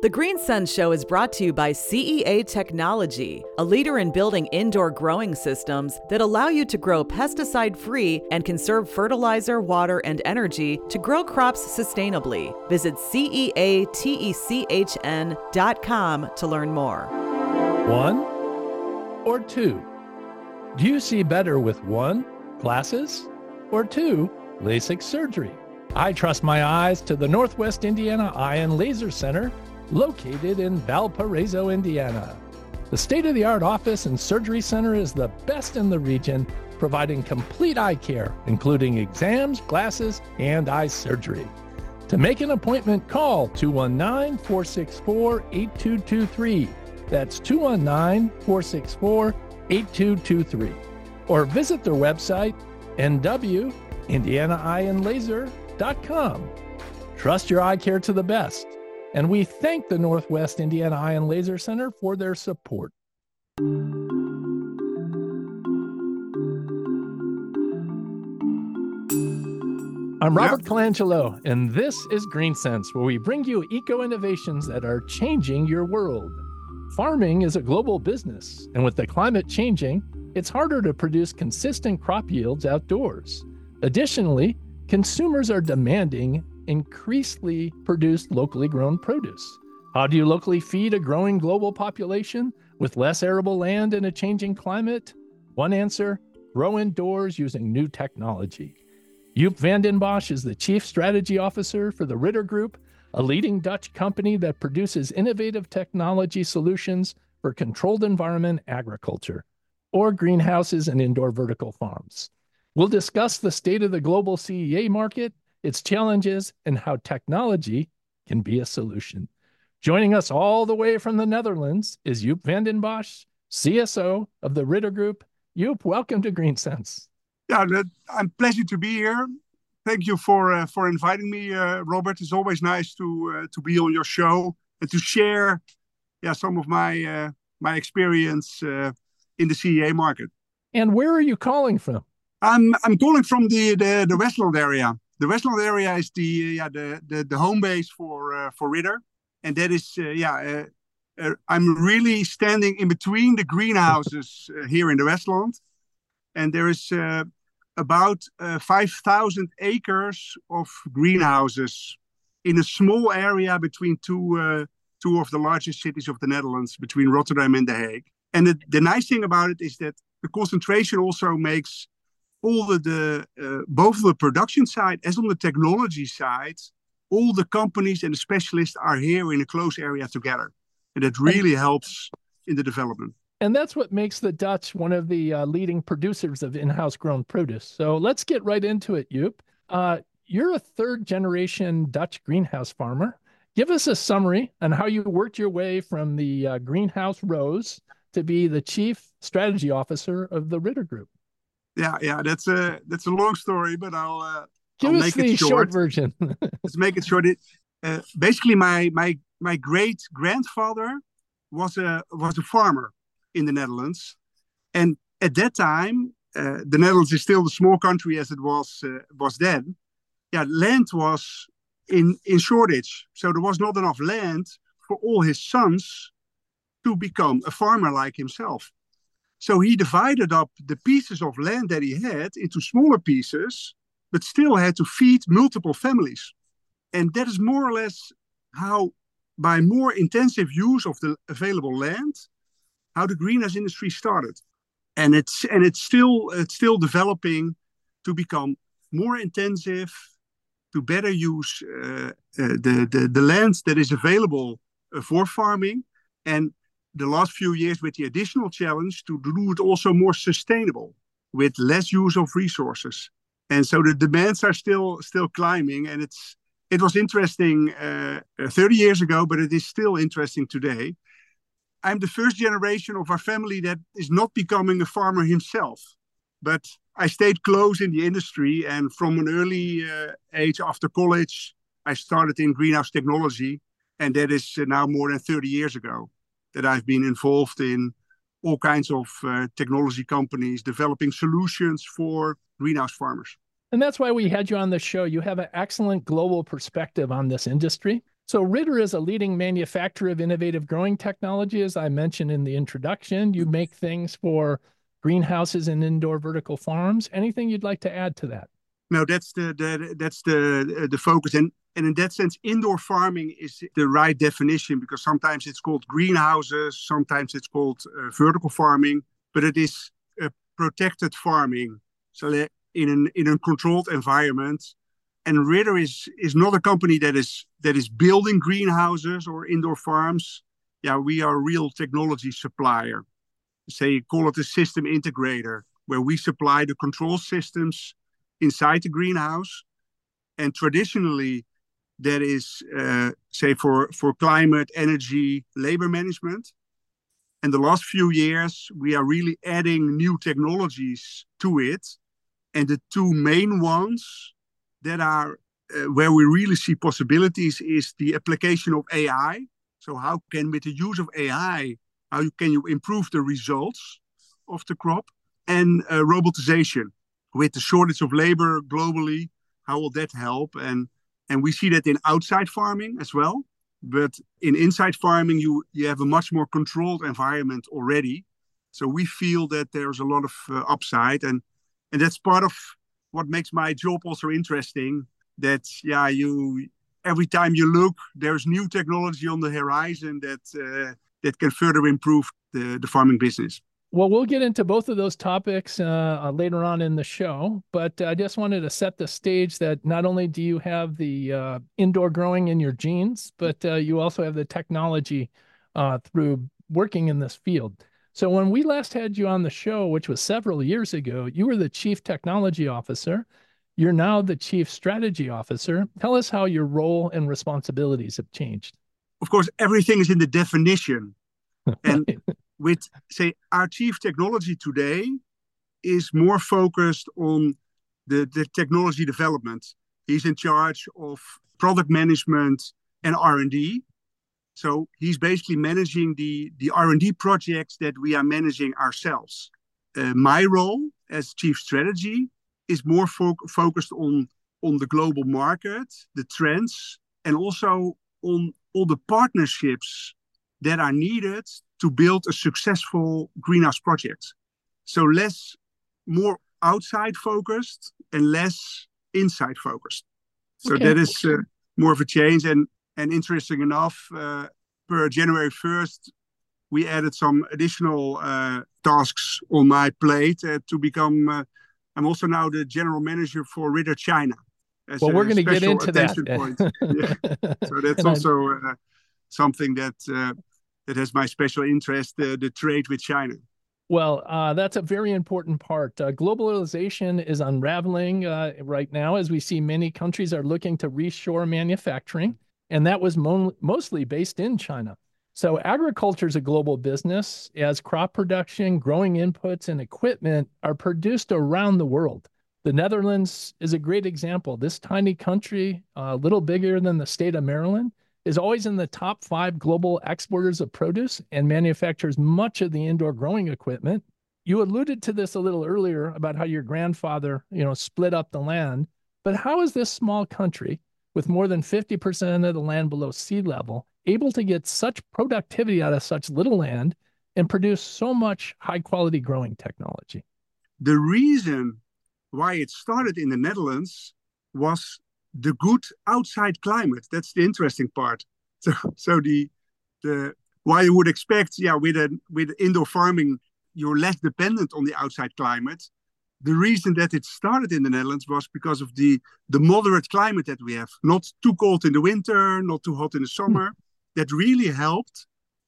The Green Sense Show is brought to you by CEA Technology, a leader in building indoor growing systems that allow you to grow pesticide free and conserve fertilizer, water, and energy to grow crops sustainably. Visit CEATECHN.com to learn more. One or two? Do you see better with one, glasses, or two, LASIK surgery? I trust my eyes to the Northwest Indiana Eye and Laser Center located in Valparaiso, Indiana. The state of the art office and surgery center is the best in the region, providing complete eye care, including exams, glasses, and eye surgery. To make an appointment, call 219 464 8223. That's 219 464 8223. Or visit their website, nwindianaeyeandlaser.com. Trust your eye care to the best. And we thank the Northwest Indiana and Laser Center for their support. I'm Robert yep. Colangelo, and this is Green Sense, where we bring you eco innovations that are changing your world. Farming is a global business, and with the climate changing, it's harder to produce consistent crop yields outdoors. Additionally, consumers are demanding increasingly produced locally grown produce. How do you locally feed a growing global population with less arable land and a changing climate? One answer grow indoors using new technology. Joep van den Bosch is the Chief Strategy Officer for the Ridder Group, a leading Dutch company that produces innovative technology solutions for controlled environment agriculture, or greenhouses and indoor vertical farms. We'll discuss the state of the global CEA market its challenges, and how technology can be a solution. Joining us all the way from the Netherlands is Joep van den Bosch, CSO of the Ridder Group. Joep, welcome to Green Sense. Yeah, I'm pleased to be here. Thank you for uh, for inviting me, uh, Robert. It's always nice to uh, to be on your show and to share, yeah, some of my uh, my experience uh, in the CEA market. And where are you calling from? I'm I'm calling from the the, the Westland area the Westland area is the yeah the the, the home base for uh, for Ridder, and that is uh, yeah. Uh, I'm really standing in between the greenhouses here in the Westland, and there is about 5,000 acres of greenhouses in a small area between two two of the largest cities of the Netherlands, between Rotterdam and The Hague. And the, the nice thing about it is that the concentration also makes all the, the uh, both the production side as on the technology side, all the companies and the specialists are here in a close area together, and it really helps in the development. And that's what makes the Dutch one of the uh, leading producers of in-house grown produce. So let's get right into it, Joep. Uh, you're a third generation Dutch greenhouse farmer. Give us a summary on how you worked your way from the uh, greenhouse rows to be the chief strategy officer of the Ridder Group yeah, yeah, that's a that's a long story, but I'll uh, give I'll us the short. short. version. Let's make it short. It, uh, basically, my my my great grandfather was a was a farmer in the Netherlands, and at that time, uh, the Netherlands is still the small country as it was uh, was then. Yeah, land was in in shortage, so there was not enough land for all his sons to become a farmer like himself. So he divided up the pieces of land that he had into smaller pieces, but still had to feed multiple families. And that is more or less how, by more intensive use of the available land, how the greenhouse industry started. And it's and it's still it's still developing to become more intensive, to better use uh, uh, the, the the land that is available uh, for farming, and the last few years with the additional challenge to do it also more sustainable with less use of resources. And so the demands are still still climbing, and it's it was interesting uh, 30 years ago, but it is still interesting today. I'm the first generation of our family that is not becoming a farmer himself, but I stayed close in the industry, and from an early uh, age after college, I started in greenhouse technology, and that is uh, now more than 30 years ago that I've been involved in all kinds of uh, technology companies developing solutions for greenhouse farmers. And that's why we had you on the show. You have an excellent global perspective on this industry. So, Ridder is a leading manufacturer of innovative growing technology. As I mentioned in the introduction, you make things for greenhouses and indoor vertical farms. Anything you'd like to add to that? No, that's the, the that's the the focus, and and in that sense, indoor farming is the right definition because sometimes it's called greenhouses, sometimes it's called uh, vertical farming, but it is protected farming. So in an in a controlled environment and Ridder is is not a company that is that is building greenhouses or indoor farms. Yeah, we are a real technology supplier. Say call it a system integrator, where we supply the control systems inside the greenhouse. And traditionally, that is uh, say for for climate, energy, labor management. And the last few years, we are really adding new technologies to it. And the two main ones that are uh, where we really see possibilities is the application of AI. So how can with the use of AI, how can you improve the results of the crop and uh, robotization with the shortage of labor globally? How will that help? And and we see that in outside farming as well. But in inside farming, you you have a much more controlled environment already. So we feel that there's a lot of uh, upside, and and that's part of what makes my job also interesting that yeah you every time you look there's new technology on the horizon that uh, that can further improve the, the farming business well we'll get into both of those topics uh, uh, later on in the show but i just wanted to set the stage that not only do you have the uh, indoor growing in your genes but uh, you also have the technology uh, through working in this field so when we last had you on the show, which was several years ago, you were the chief technology officer. You're now the chief strategy officer. Tell us how your role and responsibilities have changed. Of course, everything is in the definition. and with, say, our chief technology today is more focused on the, the technology development. He's in charge of product management and R&D. So he's basically managing the, the R&D projects that we are managing ourselves. Uh, my role as chief strategy is more fo- focused on, on the global market, the trends, and also on all the partnerships that are needed to build a successful greenhouse project. So less, more outside focused and less inside focused. So okay. that is uh, more of a change. And and interesting enough, uh, per January 1st, we added some additional uh, tasks on my plate uh, to become. Uh, I'm also now the general manager for Ridder China. Well, we're going to get into that. yeah. So that's and also uh, something that uh, that has my special interest: the trade with China. Well, uh, that's a very important part. Uh, globalization is unraveling uh, right now as we see many countries are looking to reshore manufacturing and that was mo- mostly based in China. So agriculture is a global business as crop production, growing inputs, and equipment are produced around the world. The Netherlands is a great example. This tiny country, a little bigger than the state of Maryland, is always in the top five global exporters of produce and manufactures much of the indoor growing equipment. You alluded to this a little earlier about how your grandfather, you know, split up the land. But how is this small country with more than 50% of the land below sea level, able to get such productivity out of such little land and produce so much high quality growing technology? The reason why it started in the Netherlands was the good outside climate. That's the interesting part. So, so the the why you would expect, yeah, with a with indoor farming, you're less dependent on the outside climate the reason that it started in the Netherlands was because of the the moderate climate that we have. Not too cold in the winter, not too hot in the summer. Hmm. That really helped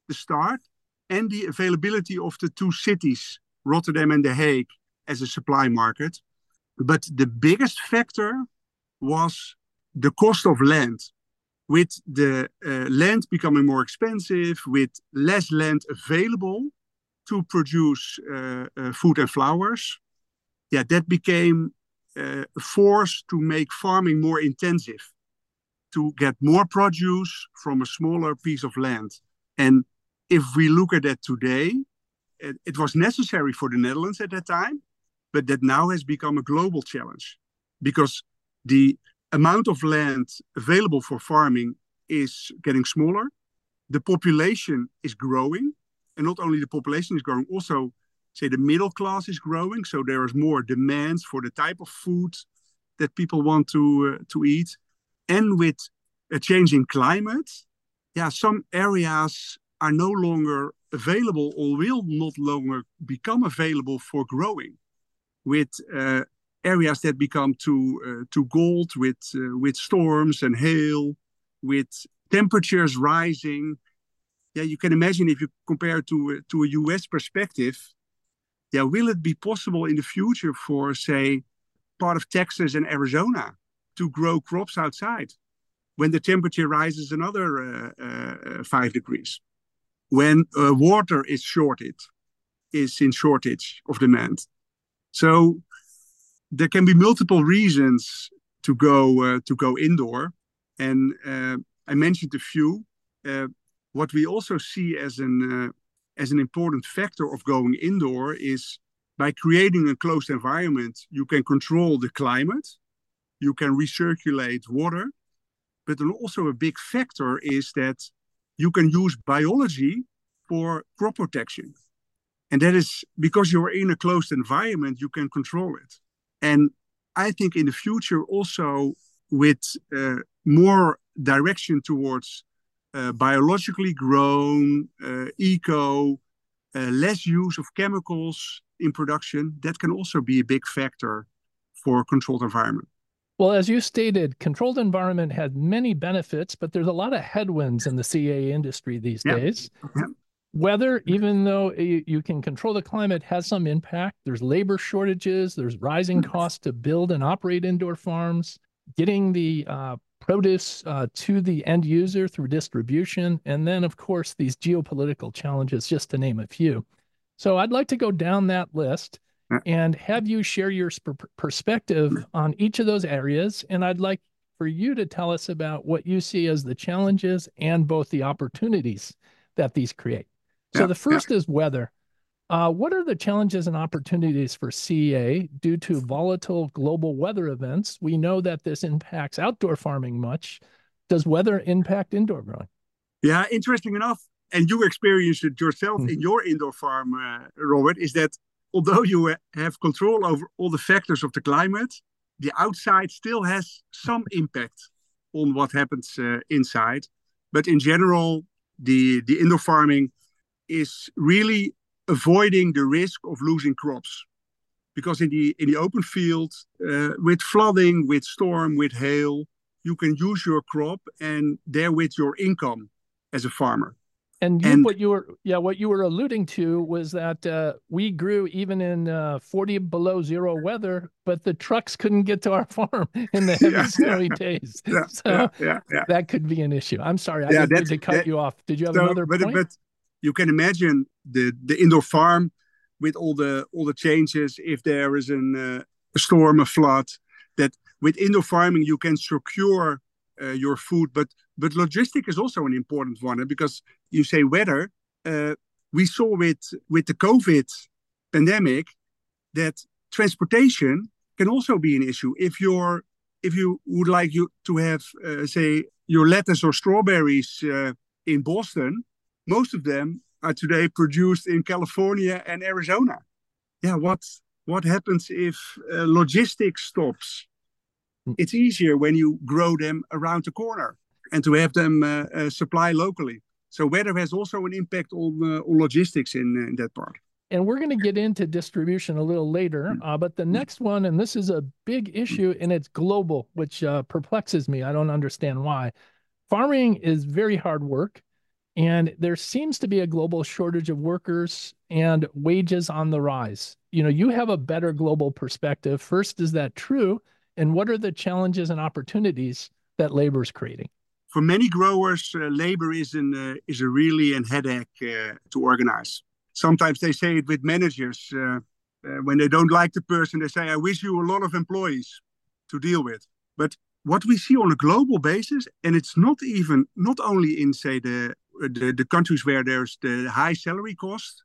the start and the availability of the two cities, Rotterdam and The Hague, as a supply market. But the biggest factor was the cost of land. With the uh, land becoming more expensive, with less land available to produce uh, uh, food and flowers, yeah, that became uh, a force to make farming more intensive, to get more produce from a smaller piece of land. And if we look at that today, it, it was necessary for the Netherlands at that time, but that now has become a global challenge because the amount of land available for farming is getting smaller. The population is growing. And not only the population is growing, also, say, the middle class is growing. So there is more demands for the type of food that people want to, uh, to eat. And with a changing climate, yeah, some areas are no longer available or will not longer become available for growing with uh, areas that become too uh, too cold with uh, with storms and hail with temperatures rising. Yeah you can imagine if you compare to to a US perspective yeah will it be possible in the future for say part of Texas and Arizona to grow crops outside when the temperature rises another uh, uh, 5 degrees? When uh, water is shorted is in shortage of demand. So there can be multiple reasons to go uh, to go indoor, and uh, I mentioned a few. Uh, what we also see as an uh, as an important factor of going indoor is by creating a closed environment, you can control the climate, you can recirculate water, but then also a big factor is that you can use biology for crop protection. And that is because you're in a closed environment, you can control it. And I think in the future, also with uh, more direction towards uh, biologically grown, uh, eco, uh, less use of chemicals in production, that can also be a big factor for controlled environment. Well, as you stated, controlled environment has many benefits, but there's a lot of headwinds in the CA industry these yeah. days. Yeah. Weather, even though you, can control the climate, has some impact. There's labor shortages, there's rising costs to build and operate indoor farms, getting the uh, produce uh, to the end user through distribution, and then, of course, these geopolitical challenges, just to name a few. So I'd like to go down that list and have you share your sp- perspective on each of those areas. And I'd like for you to tell us about what you see as the challenges and both the opportunities that these create. So yeah, the first yeah. is weather. Uh, what are the challenges and opportunities for CEA due to volatile global weather events? We know that this impacts outdoor farming much. Does weather impact indoor growing? Yeah, interesting enough, and you experienced it yourself mm-hmm. in your indoor farm, uh, Robert, is that although you have control over all the factors of the climate, the outside still has some impact on what happens uh, inside. But in general, the, the indoor farming is really avoiding the risk of losing crops. Because in the in the open field uh, with flooding with storm with hail you can use your crop and therewith your income as a farmer. And, you, and what you were yeah what you were alluding to was that uh, we grew even in uh, 40 below zero weather but the trucks couldn't get to our farm in the heavy yeah, snowy yeah, days. Yeah, so that could be an issue. I'm sorry i didn't to cut that, you off. Did you have so, another but, point? but you can imagine the the indoor farm with all the all the changes if there is an, uh, a storm a flood that with indoor farming you can secure uh, your food but but logistic is also an important one because you say weather uh, we saw with with the covid pandemic that transportation can also be an issue. If you're if you would like you to have uh, say your lettuce or strawberries uh, in boston most of them are today produced in California and Arizona. Yeah, what what happens if uh, logistics stops? Hmm. It's easier when you grow them around the corner and to have them uh, uh, supply locally. So weather has also an impact on, uh, on logistics in, uh, in that part. And we're going to get into distribution a little later. Hmm. Uh, but the hmm. next one, and this is a big issue, and it's global, which perplexes me. I don't understand why. Farming is very hard work. And there seems to be a global shortage of workers and wages on the rise. You know, you have a better global perspective. First, is that true? And what are the challenges and opportunities that labor is creating? For many growers, uh, labor is an uh, is a really a headache uh, to organize. Sometimes they say it with managers uh, uh, when they don't like the person. They say, "I wish you a lot of employees to deal with." But what we see on a global basis, and it's not even not only in say the the, the countries where there's the high salary cost,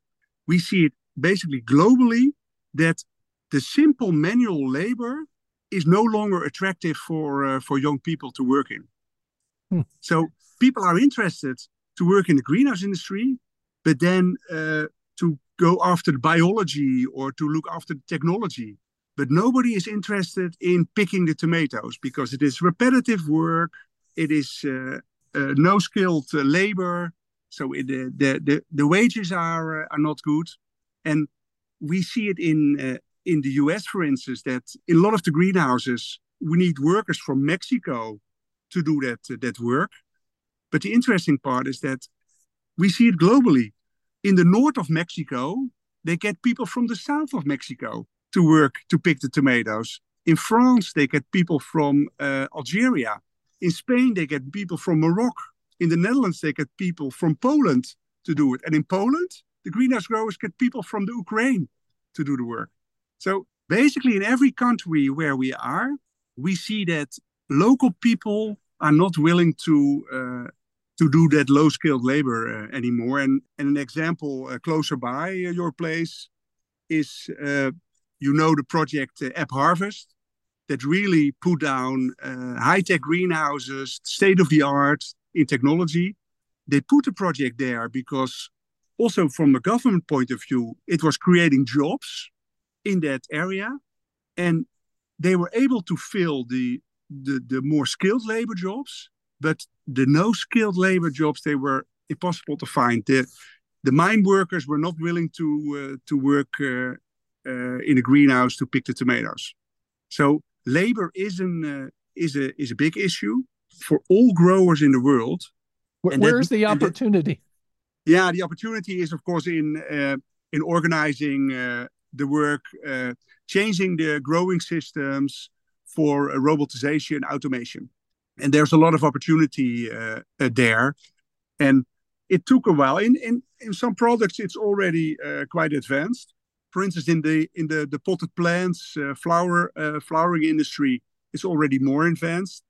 we see it basically globally that the simple manual labor is no longer attractive for uh, for young people to work in. Hmm. So people are interested to work in the greenhouse industry, but then uh, to go after the biology or to look after the technology. But nobody is interested in picking the tomatoes because it is repetitive work. It is uh, no skilled uh, labor. So it, the, the, the wages are, uh, are not good. And we see it in, in the US, for instance, that in a lot of the greenhouses, we need workers from Mexico to do that, that work. But the interesting part is that we see it globally. In the north of Mexico, they get people from the south of Mexico to work to pick the tomatoes. In France, they get people from uh, Algeria. In Spain, they get people from Morocco. In the Netherlands, they get people from Poland to do it. And in Poland, the greenhouse growers get people from the Ukraine to do the work. So basically, in every country where we are, we see that local people are not willing to uh, to do that low skilled labor uh, anymore. And, and an example uh, closer by uh, your place is uh, you know the project uh, AppHarvest that really put down high tech greenhouses, state of the art in technology. They put the project there because also from a government point of view, it was creating jobs in that area. And they were able to fill the the, the more skilled labor jobs, but the no skilled labor jobs they were impossible to find. The the mine workers were not willing to uh, to work uh, uh, in a greenhouse to pick the tomatoes. So labor is an uh, is a is a big issue for all growers in the world. Where, where's that, the opportunity? That, yeah, the opportunity is of course in uh, in organizing uh, the work, changing the growing systems, for uh, robotization and automation. And there's a lot of opportunity uh, uh, there. And it took a while. In, in, in some products, it's already quite advanced. For instance, in the in the, the potted plants, flower flowering industry, it's already more advanced.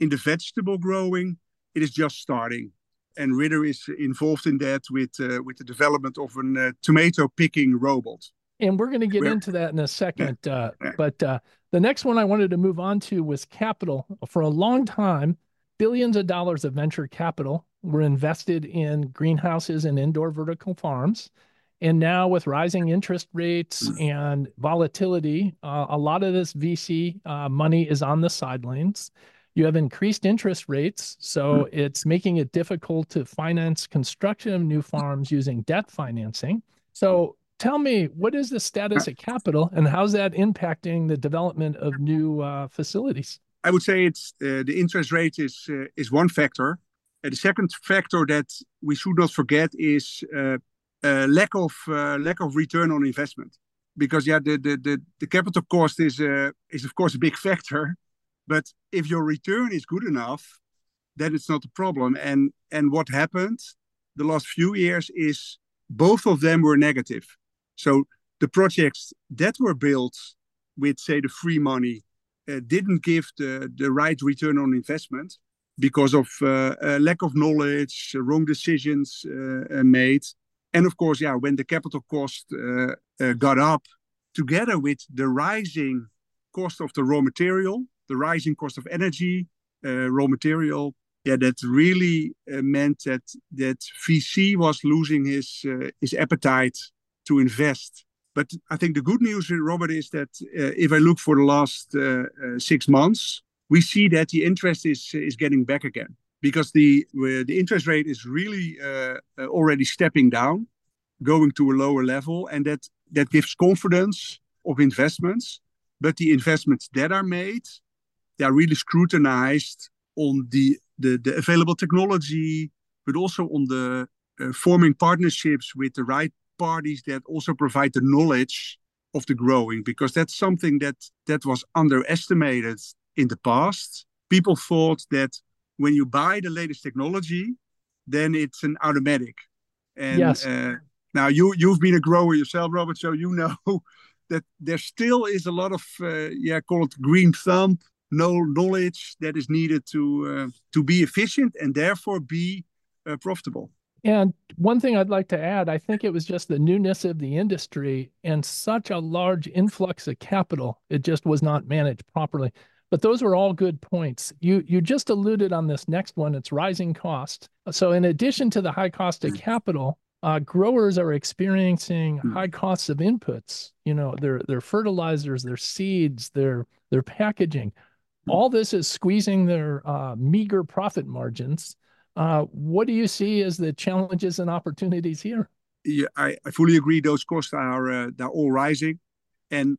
In the vegetable growing, it is just starting and Ridder is involved in that with uh, with the development of a uh, tomato picking robot and we're going to get Where, into that in a second. Yeah, uh, yeah. But uh, the next one I wanted to move on to was capital. For a long time, billions of dollars of venture capital were invested in greenhouses and indoor vertical farms. And now, with rising interest rates mm. and volatility, uh, a lot of this VC uh, money is on the sidelines. You have increased interest rates, so mm. it's making it difficult to finance construction of new farms using debt financing. So, tell me what is the status of capital and how's that impacting the development of new uh, facilities i would say it's uh, the interest rate is uh, is one factor uh, the second factor that we should not forget is uh, lack of uh, lack of return on investment. Because yeah the the the, the capital cost is is of course a big factor. But if your return is good enough then it's not a problem. And and what happened the last few years is both of them were negative. So the projects that were built with, say, the free money uh, didn't give the, the right return on investment because of uh, lack of knowledge, wrong decisions uh, uh, made. And of course, yeah, when the capital cost uh, got up, together with the rising cost of the raw material, the rising cost of energy, raw material, yeah, that really meant that that VC was losing his his appetite to invest. But I think the good news, Robert, is that uh, if I look for the last uh, uh, six months, we see that the interest is is getting back again because the the interest rate is really uh, uh, already stepping down, going to a lower level, and that that gives confidence of investments. But the investments that are made, they are really scrutinized on the the, the available technology, but also on the uh, forming partnerships with the right parties that also provide the knowledge of the growing because that's something that that was underestimated in the past people thought that when you buy the latest technology then it's an automatic and yes. uh, now you you've been a grower yourself robert so you know that there still is a lot of uh, yeah call it green thumb no knowledge that is needed to uh, to be efficient and therefore be uh, profitable and one thing I'd like to add, I think it was just the newness of the industry and such a large influx of capital. It just was not managed properly. But those are all good points. You you just alluded on this next one. It's rising cost. So in addition to the high cost of capital, uh, growers are experiencing Hmm. high costs of inputs. You know, their their fertilizers, their seeds, their their packaging. All this is squeezing their uh, meager profit margins. Uh, what do you see as the challenges and opportunities here? Yeah, I, I fully agree. Those costs are uh, they're all rising, and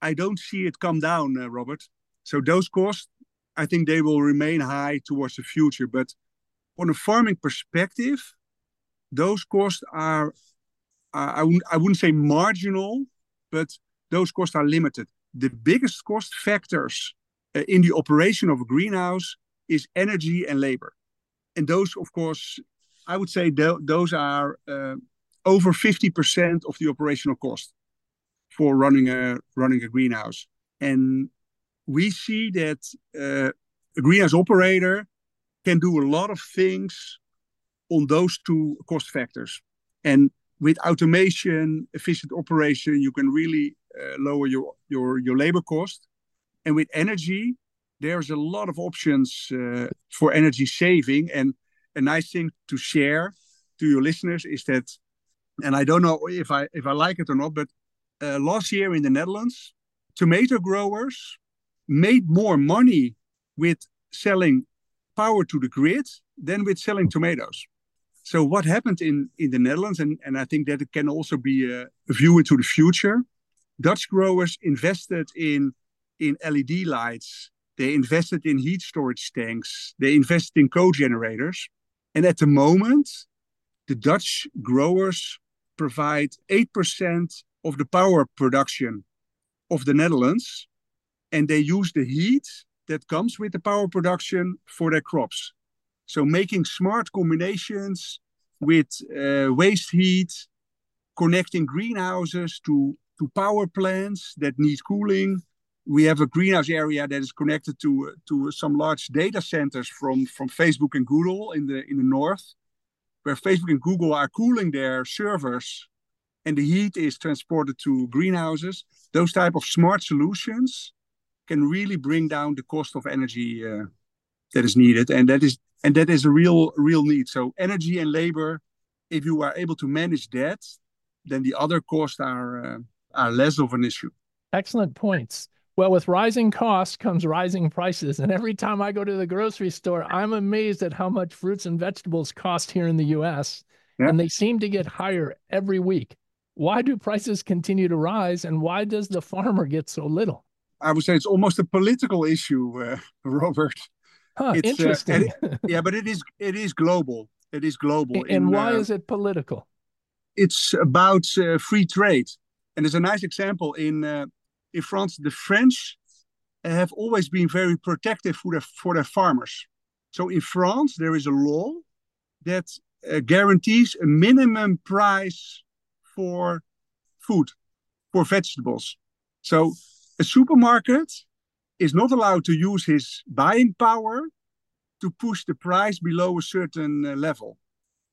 I don't see it come down, uh, Robert. So those costs, I think they will remain high towards the future. But on a farming perspective, those costs are, I, wouldn't, wouldn't say marginal, but those costs are limited. The biggest cost factors uh, in the operation of a greenhouse is energy and labor, and those, of course, I would say th- those are. Uh, over 50% of the operational cost for running a running a greenhouse. And we see that uh, a greenhouse operator can do a lot of things on those two cost factors. And with automation, efficient operation, you can really uh, lower your, your, your labor cost. And with energy, there's a lot of options uh, for energy saving. And a nice thing to share to your listeners is that and I don't know if I if I like it or not, but uh, last year in the Netherlands, tomato growers made more money with selling power to the grid than with selling tomatoes. So what happened in in the Netherlands, and and I think that it can also be a, a view into the future. Dutch growers invested in in LED lights. They invested in heat storage tanks. They invested in co-generators. And at the moment, the Dutch growers provide 8% of the power production of the Netherlands, and they use the heat that comes with the power production for their crops. So, making smart combinations with uh, waste heat, connecting greenhouses to, to power plants that need cooling. We have a greenhouse area that is connected to, to some large data centers from, from Facebook and Google in the, in the north where Facebook and Google are cooling their servers and the heat is transported to greenhouses, those type of smart solutions can really bring down the cost of energy uh, that is needed, and that is and that is a real real need. So energy and labor, if you are able to manage that, then the other costs are uh, are less of an issue. Excellent points. Well, with rising costs comes rising prices. And every time I go to the grocery store, I'm amazed at how much fruits and vegetables cost here in the US. Yeah. And they seem to get higher every week. Why do prices continue to rise? And why does the farmer get so little? I would say it's almost a political issue, uh, Robert. Huh, it's, interesting. Uh, it, yeah, but it is it is global. It is global. And, In, why uh, is it political? It's about uh, free trade, and there's a nice example in uh, in France, the French have always been very protective for their, for their farmers. So in France, there is a law that uh, guarantees a minimum price for food, for vegetables. So a supermarket is not allowed to use his buying power to push the price below a certain uh, level.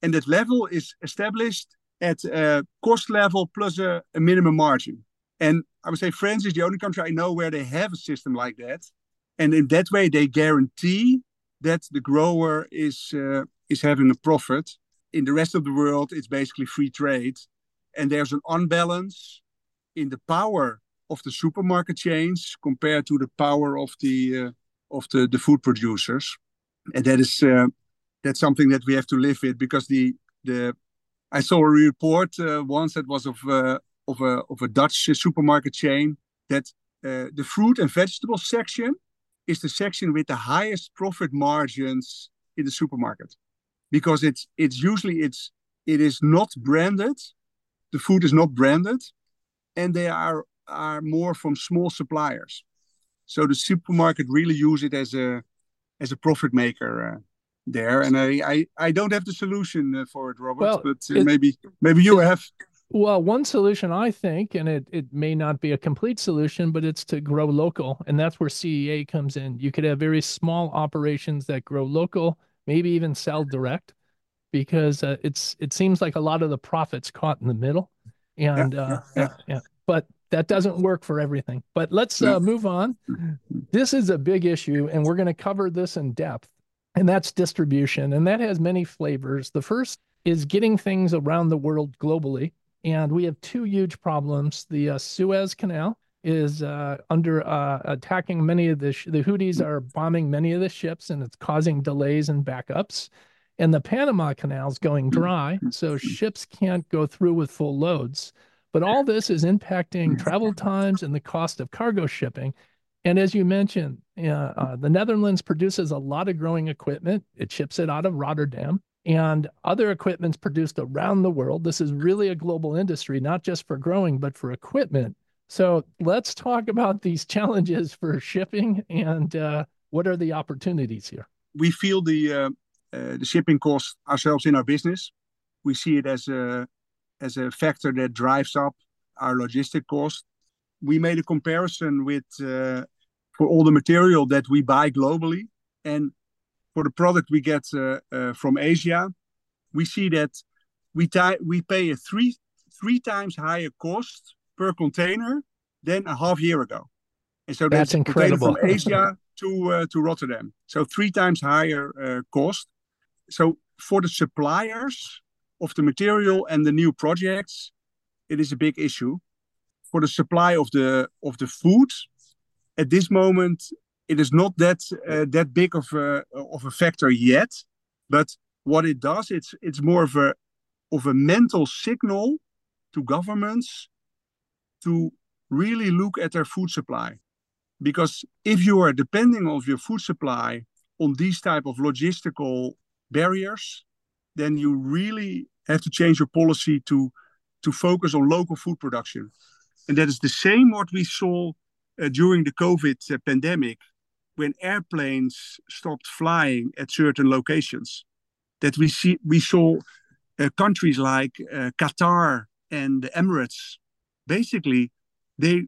And that level is established at a cost level plus a, a minimum margin. And I would say France is the only country I know where they have a system like that. And in that way, they guarantee that the grower is uh, is having a profit. In the rest of the world, it's basically free trade, and there's an unbalance in the power of the supermarket chains compared to the power of the uh, of the, the food producers, and that is uh, that's something that we have to live with because the the I saw a report uh, once that was of uh, of a of a Dutch supermarket chain that uh, the fruit and vegetable section is the section with the highest profit margins in the supermarket. Because it's it's usually it's it is not branded the food is not branded and they are are more from small suppliers so the supermarket really use it as a as a profit maker uh, there and I, I i don't have the solution uh, for it robert well, but uh, it, maybe maybe you have well, one solution I think, and it, it may not be a complete solution, but it's to grow local. And that's where CEA comes in. You could have very small operations that grow local, maybe even sell direct, because uh, it's it seems like a lot of the profits caught in the middle. And yeah, uh, yeah, yeah. but that doesn't work for everything. But let's uh, move on. This is a big issue, and we're going to cover this in depth, and that's distribution. And that has many flavors. The first is getting things around the world globally. And we have two huge problems. The uh, Suez Canal is uh, under uh, attacking many of the sh- the Houthis are bombing many of the ships, and it's causing delays and backups. And the Panama Canal is going dry, so ships can't go through with full loads. But all this is impacting travel times and the cost of cargo shipping. And as you mentioned, uh, uh, the Netherlands produces a lot of growing equipment. It ships it out of Rotterdam and other equipment's produced around the world. This is really a global industry, not just for growing, but for equipment. So let's talk about these challenges for shipping and uh, what are the opportunities here. We feel the uh, uh, the shipping costs ourselves in our business. We see it as a as a factor that drives up our logistic cost. We made a comparison with uh, for all the material that we buy globally, and for the product we get uh, uh, from Asia, we see that we we pay a three three times higher cost per container than a half year ago. And so that's, that's incredible from Asia to uh, to Rotterdam. So three times higher uh, cost. So for the suppliers of the material and the new projects, it is a big issue. For the supply of the of the food, at this moment, it is not that uh, that big of a of a factor yet. But what it does, it's it's more of a of a mental signal to governments to really look at their food supply. Because if you are depending on your food supply on these type of logistical barriers, then you really have to change your policy to to focus on local food production. And that is the same what we saw uh, during the COVID uh, pandemic when airplanes stopped flying at certain locations. That we see we saw uh, countries like uh, Qatar and the Emirates basically they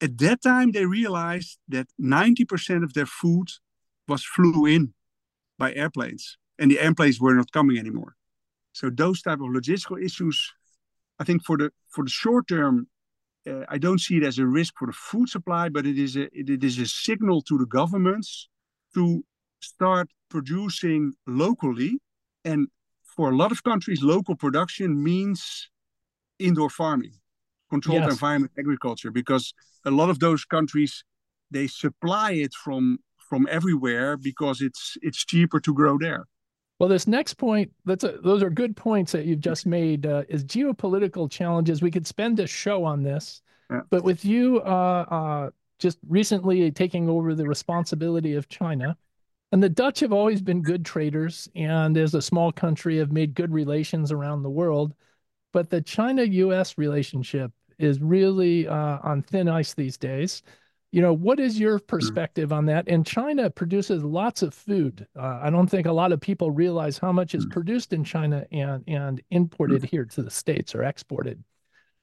at that time they realized that 90% of their food was flew in by airplanes and the airplanes were not coming anymore. So those type of logistical issues i think for the for the short term uh, i don't see it as a risk for the food supply but it is a it, it is a signal to the governments to start producing locally. And for a lot of countries local production means indoor farming controlled yes. environment agriculture because a lot of those countries they supply it from from everywhere because it's it's cheaper to grow there well this next point that's a, those are good points that you've just made uh, is geopolitical challenges we could spend a show on this yeah. but with you uh, uh, just recently taking over the responsibility of china and the dutch have always been good traders and as a small country have made good relations around the world but the china us relationship is really uh, on thin ice these days. You know, what is your hmm. perspective on that? And China produces lots of food. Uh, I don't think a lot of people realize how much is hmm. produced in China and and imported here to the states or exported.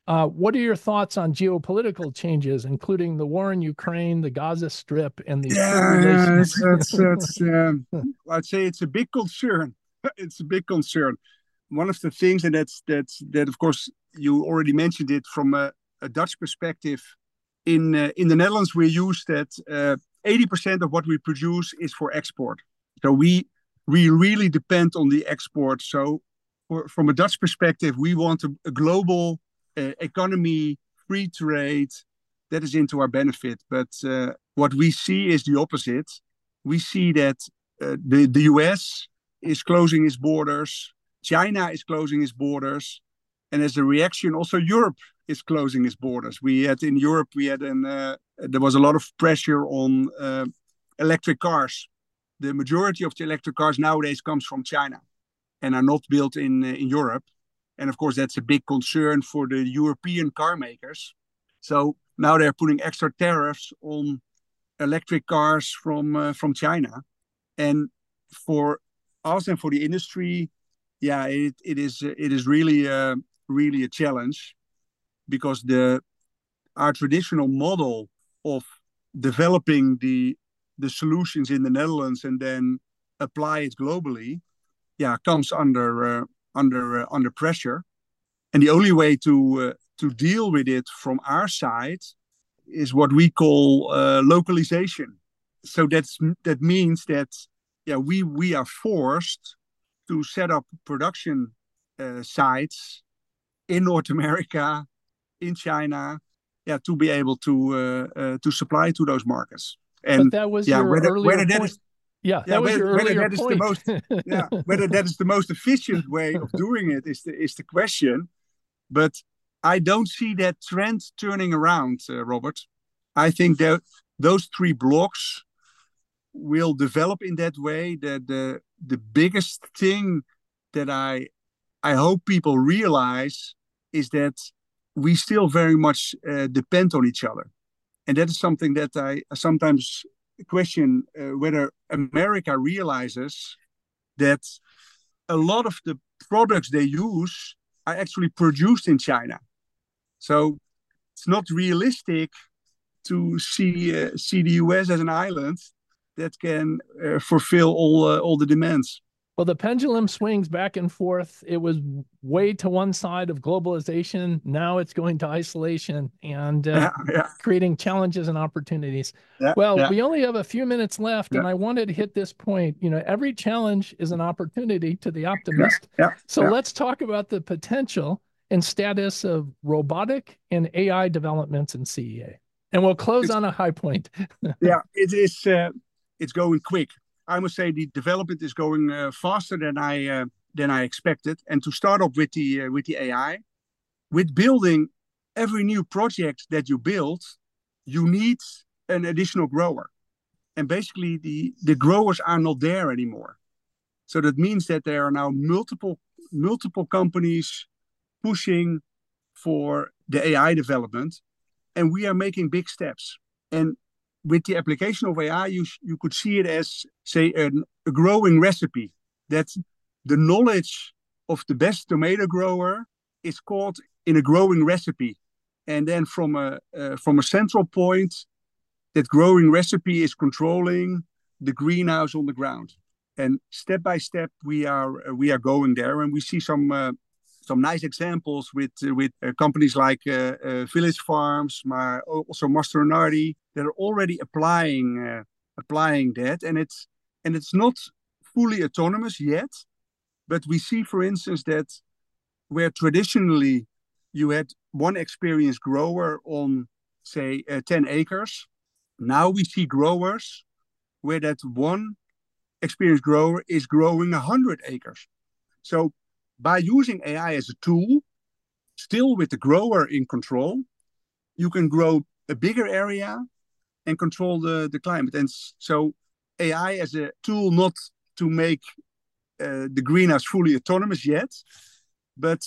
Uh, what are your thoughts on geopolitical changes, including the war in Ukraine, the Gaza Strip, and the yeah, that's, that's, um, I'd say it's a big concern. It's a big concern. One of the things, and that's that's that of course you already mentioned it from a, a Dutch perspective. In uh, in the Netherlands, we use that uh, eighty percent of what we produce is for export. So we we really depend on the export. So for, from a Dutch perspective, we want a, a global uh, economy, free trade. That is into our benefit. But uh, what we see is the opposite. We see that uh, the the US is closing its borders. China is closing its borders and as a reaction, also Europe is closing its borders. We had in Europe, we had an uh, there was a lot of pressure on uh, electric cars. The majority of the electric cars nowadays comes from China, and are not built in uh, in Europe. And of course, that's a big concern for the European car makers. So now they're putting extra tariffs on electric cars from uh, from China, and for us and for the industry, yeah, it, it is it is really uh, really a challenge because the our traditional model of developing the the solutions in the Netherlands and then apply it globally, yeah, comes under uh, under uh, under pressure. And the only way to uh, to deal with it from our side is what we call uh, localization. So that's that means that yeah we we are forced to set up production uh, sites in North America, in China, yeah, to be able to uh, uh, to supply to those markets. And but that was yeah, your whether, earlier whether that point. Is, yeah, that yeah, was whether, your whether that is the most yeah whether that is the most efficient way of doing it is the is the question. But I don't see that trend turning around, uh, Robert. I think that those three blocks will develop in that way. That the the biggest thing that I I hope people realize is that we still very much uh, depend on each other, and that is something that I sometimes question uh, whether America realizes that a lot of the products they use are actually produced in China. So it's not realistic to see uh, see the US as an island that can uh, fulfill all uh, all the demands. Well, the pendulum swings back and forth. It was way to one side of globalization. Now it's going to isolation and uh, yeah, yeah. creating challenges and opportunities. Yeah, well, we only have a few minutes left, and I wanted to hit this point. You know, every challenge is an opportunity to the optimist. So let's talk about the potential and status of robotic and AI developments in CEA. And we'll close it's, on a high point. yeah, it is. Uh, it's going quick. I must say the development is going uh, faster than I uh, than I expected. And to start off with the uh, with the AI, with building every new project that you build, you need an additional grower. And basically, the the growers are not there anymore. So that means that there are now multiple multiple companies pushing for the AI development, and we are making big steps. And with the application of AI, you, you could see it as, say, an, a growing recipe that the knowledge of the best tomato grower is caught in a growing recipe. And then from a, uh, from a central point, that growing recipe is controlling the greenhouse on the ground. And step by step, we are we are going there, and we see some uh, some nice examples with uh, with uh, companies like uh, Village Farms, maar also Mastronardi, that are already applying applying that, and it's and it's not fully autonomous yet, but we see, for instance, that where traditionally you had one experienced grower on say uh, 10 acres now we see growers where that one experienced grower is growing 100 acres. So by using AI as a tool, still with the grower in control, you can grow a bigger area and control the, the climate. And so AI as a tool not to make uh, the greenhouse fully autonomous yet, but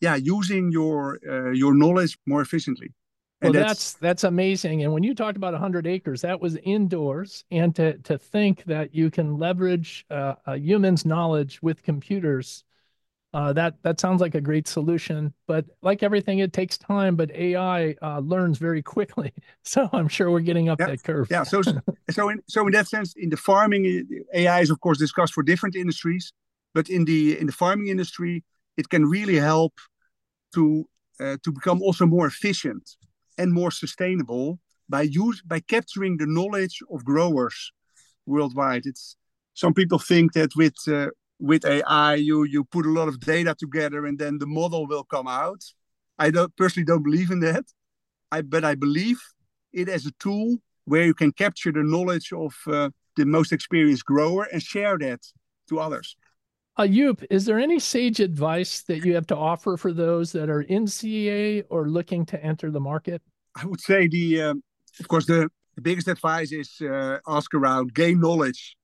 yeah, using your uh, your knowledge more efficiently. And well, that's, that's, that's amazing. And when you talked about 100 acres, that was indoors, and to to think that you can leverage uh, a human's knowledge with computers uh, that that sounds like a great solution, but like everything, it takes time. But AI uh, learns very quickly, so I'm sure we're getting up yeah. that curve. Yeah. So so in so in that sense, in the farming, AI is of course discussed for different industries, but in the in the farming industry, it can really help to uh, to become also more efficient and more sustainable by use by capturing the knowledge of growers worldwide. It's some people think that with uh, with AI, you you put a lot of data together and then the model will come out. I don't personally don't believe in that. I but I believe it as a tool where you can capture the knowledge of uh, the most experienced grower and share that to others. Joep, is there any sage advice that you have to offer for those that are in CEA or looking to enter the market? I would say the, uh, of course, the, the biggest advice is uh, ask around, gain knowledge,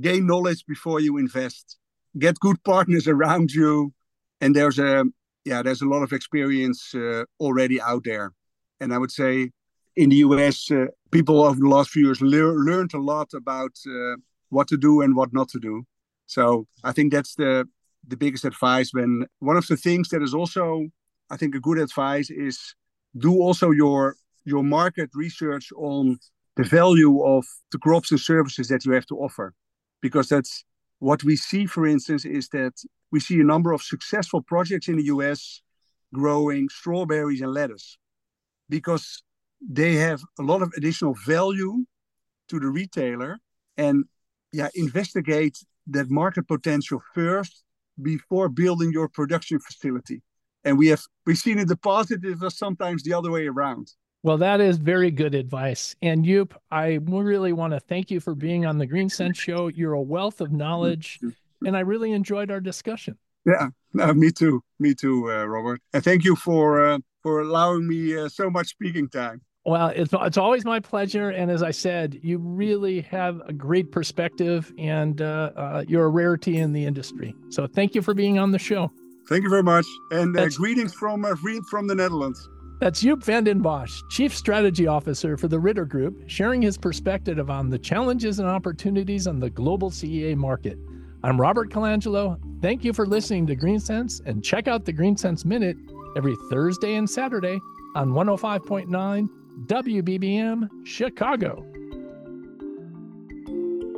gain knowledge before you invest get good partners around you and there's a yeah there's a lot of experience uh, already out there. And i would say in the us uh, people over the last few years le- learned a lot about uh, what to do and what not to do. So i think that's the the biggest advice when one of the things that is also i think a good advice is do also your your market research on the value of the crops and services that you have to offer because that's what we see, for instance, is that we see a number of successful projects in the US growing strawberries and lettuce because they have a lot of additional value to the retailer and yeah investigate that market potential first before building your production facility. And we have we've seen in the positive or sometimes the other way around well, that is very good advice. And Joep, I really want to thank you for being on the Green Sense Show. You're a wealth of knowledge, and I really enjoyed our discussion. Yeah, no, me too. Me too, uh, Robert. And thank you for uh, for allowing me uh, so much speaking time. Well, it's it's always my pleasure. And as I said, you really have a great perspective, and uh, uh, you're a rarity in the industry. So thank you for being on the show. Thank you very much, and uh, greetings from uh, from the Netherlands. That's Joep van den Bosch, Chief Strategy Officer for the Ridder Group, sharing his perspective on the challenges and opportunities on the global CEA market. I'm Robert Colangelo. Thank you for listening to GreenSense and check out the GreenSense Minute every Thursday and Saturday on 105.9 WBBM Chicago.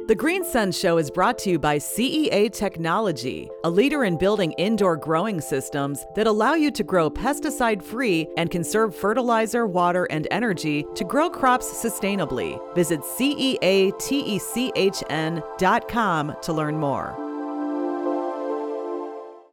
The Green Sense Show is brought to you by CEA Technology, a leader in building indoor growing systems that allow you to grow pesticide free and conserve fertilizer, water, and energy to grow crops sustainably. Visit CEATECHN.com to learn more.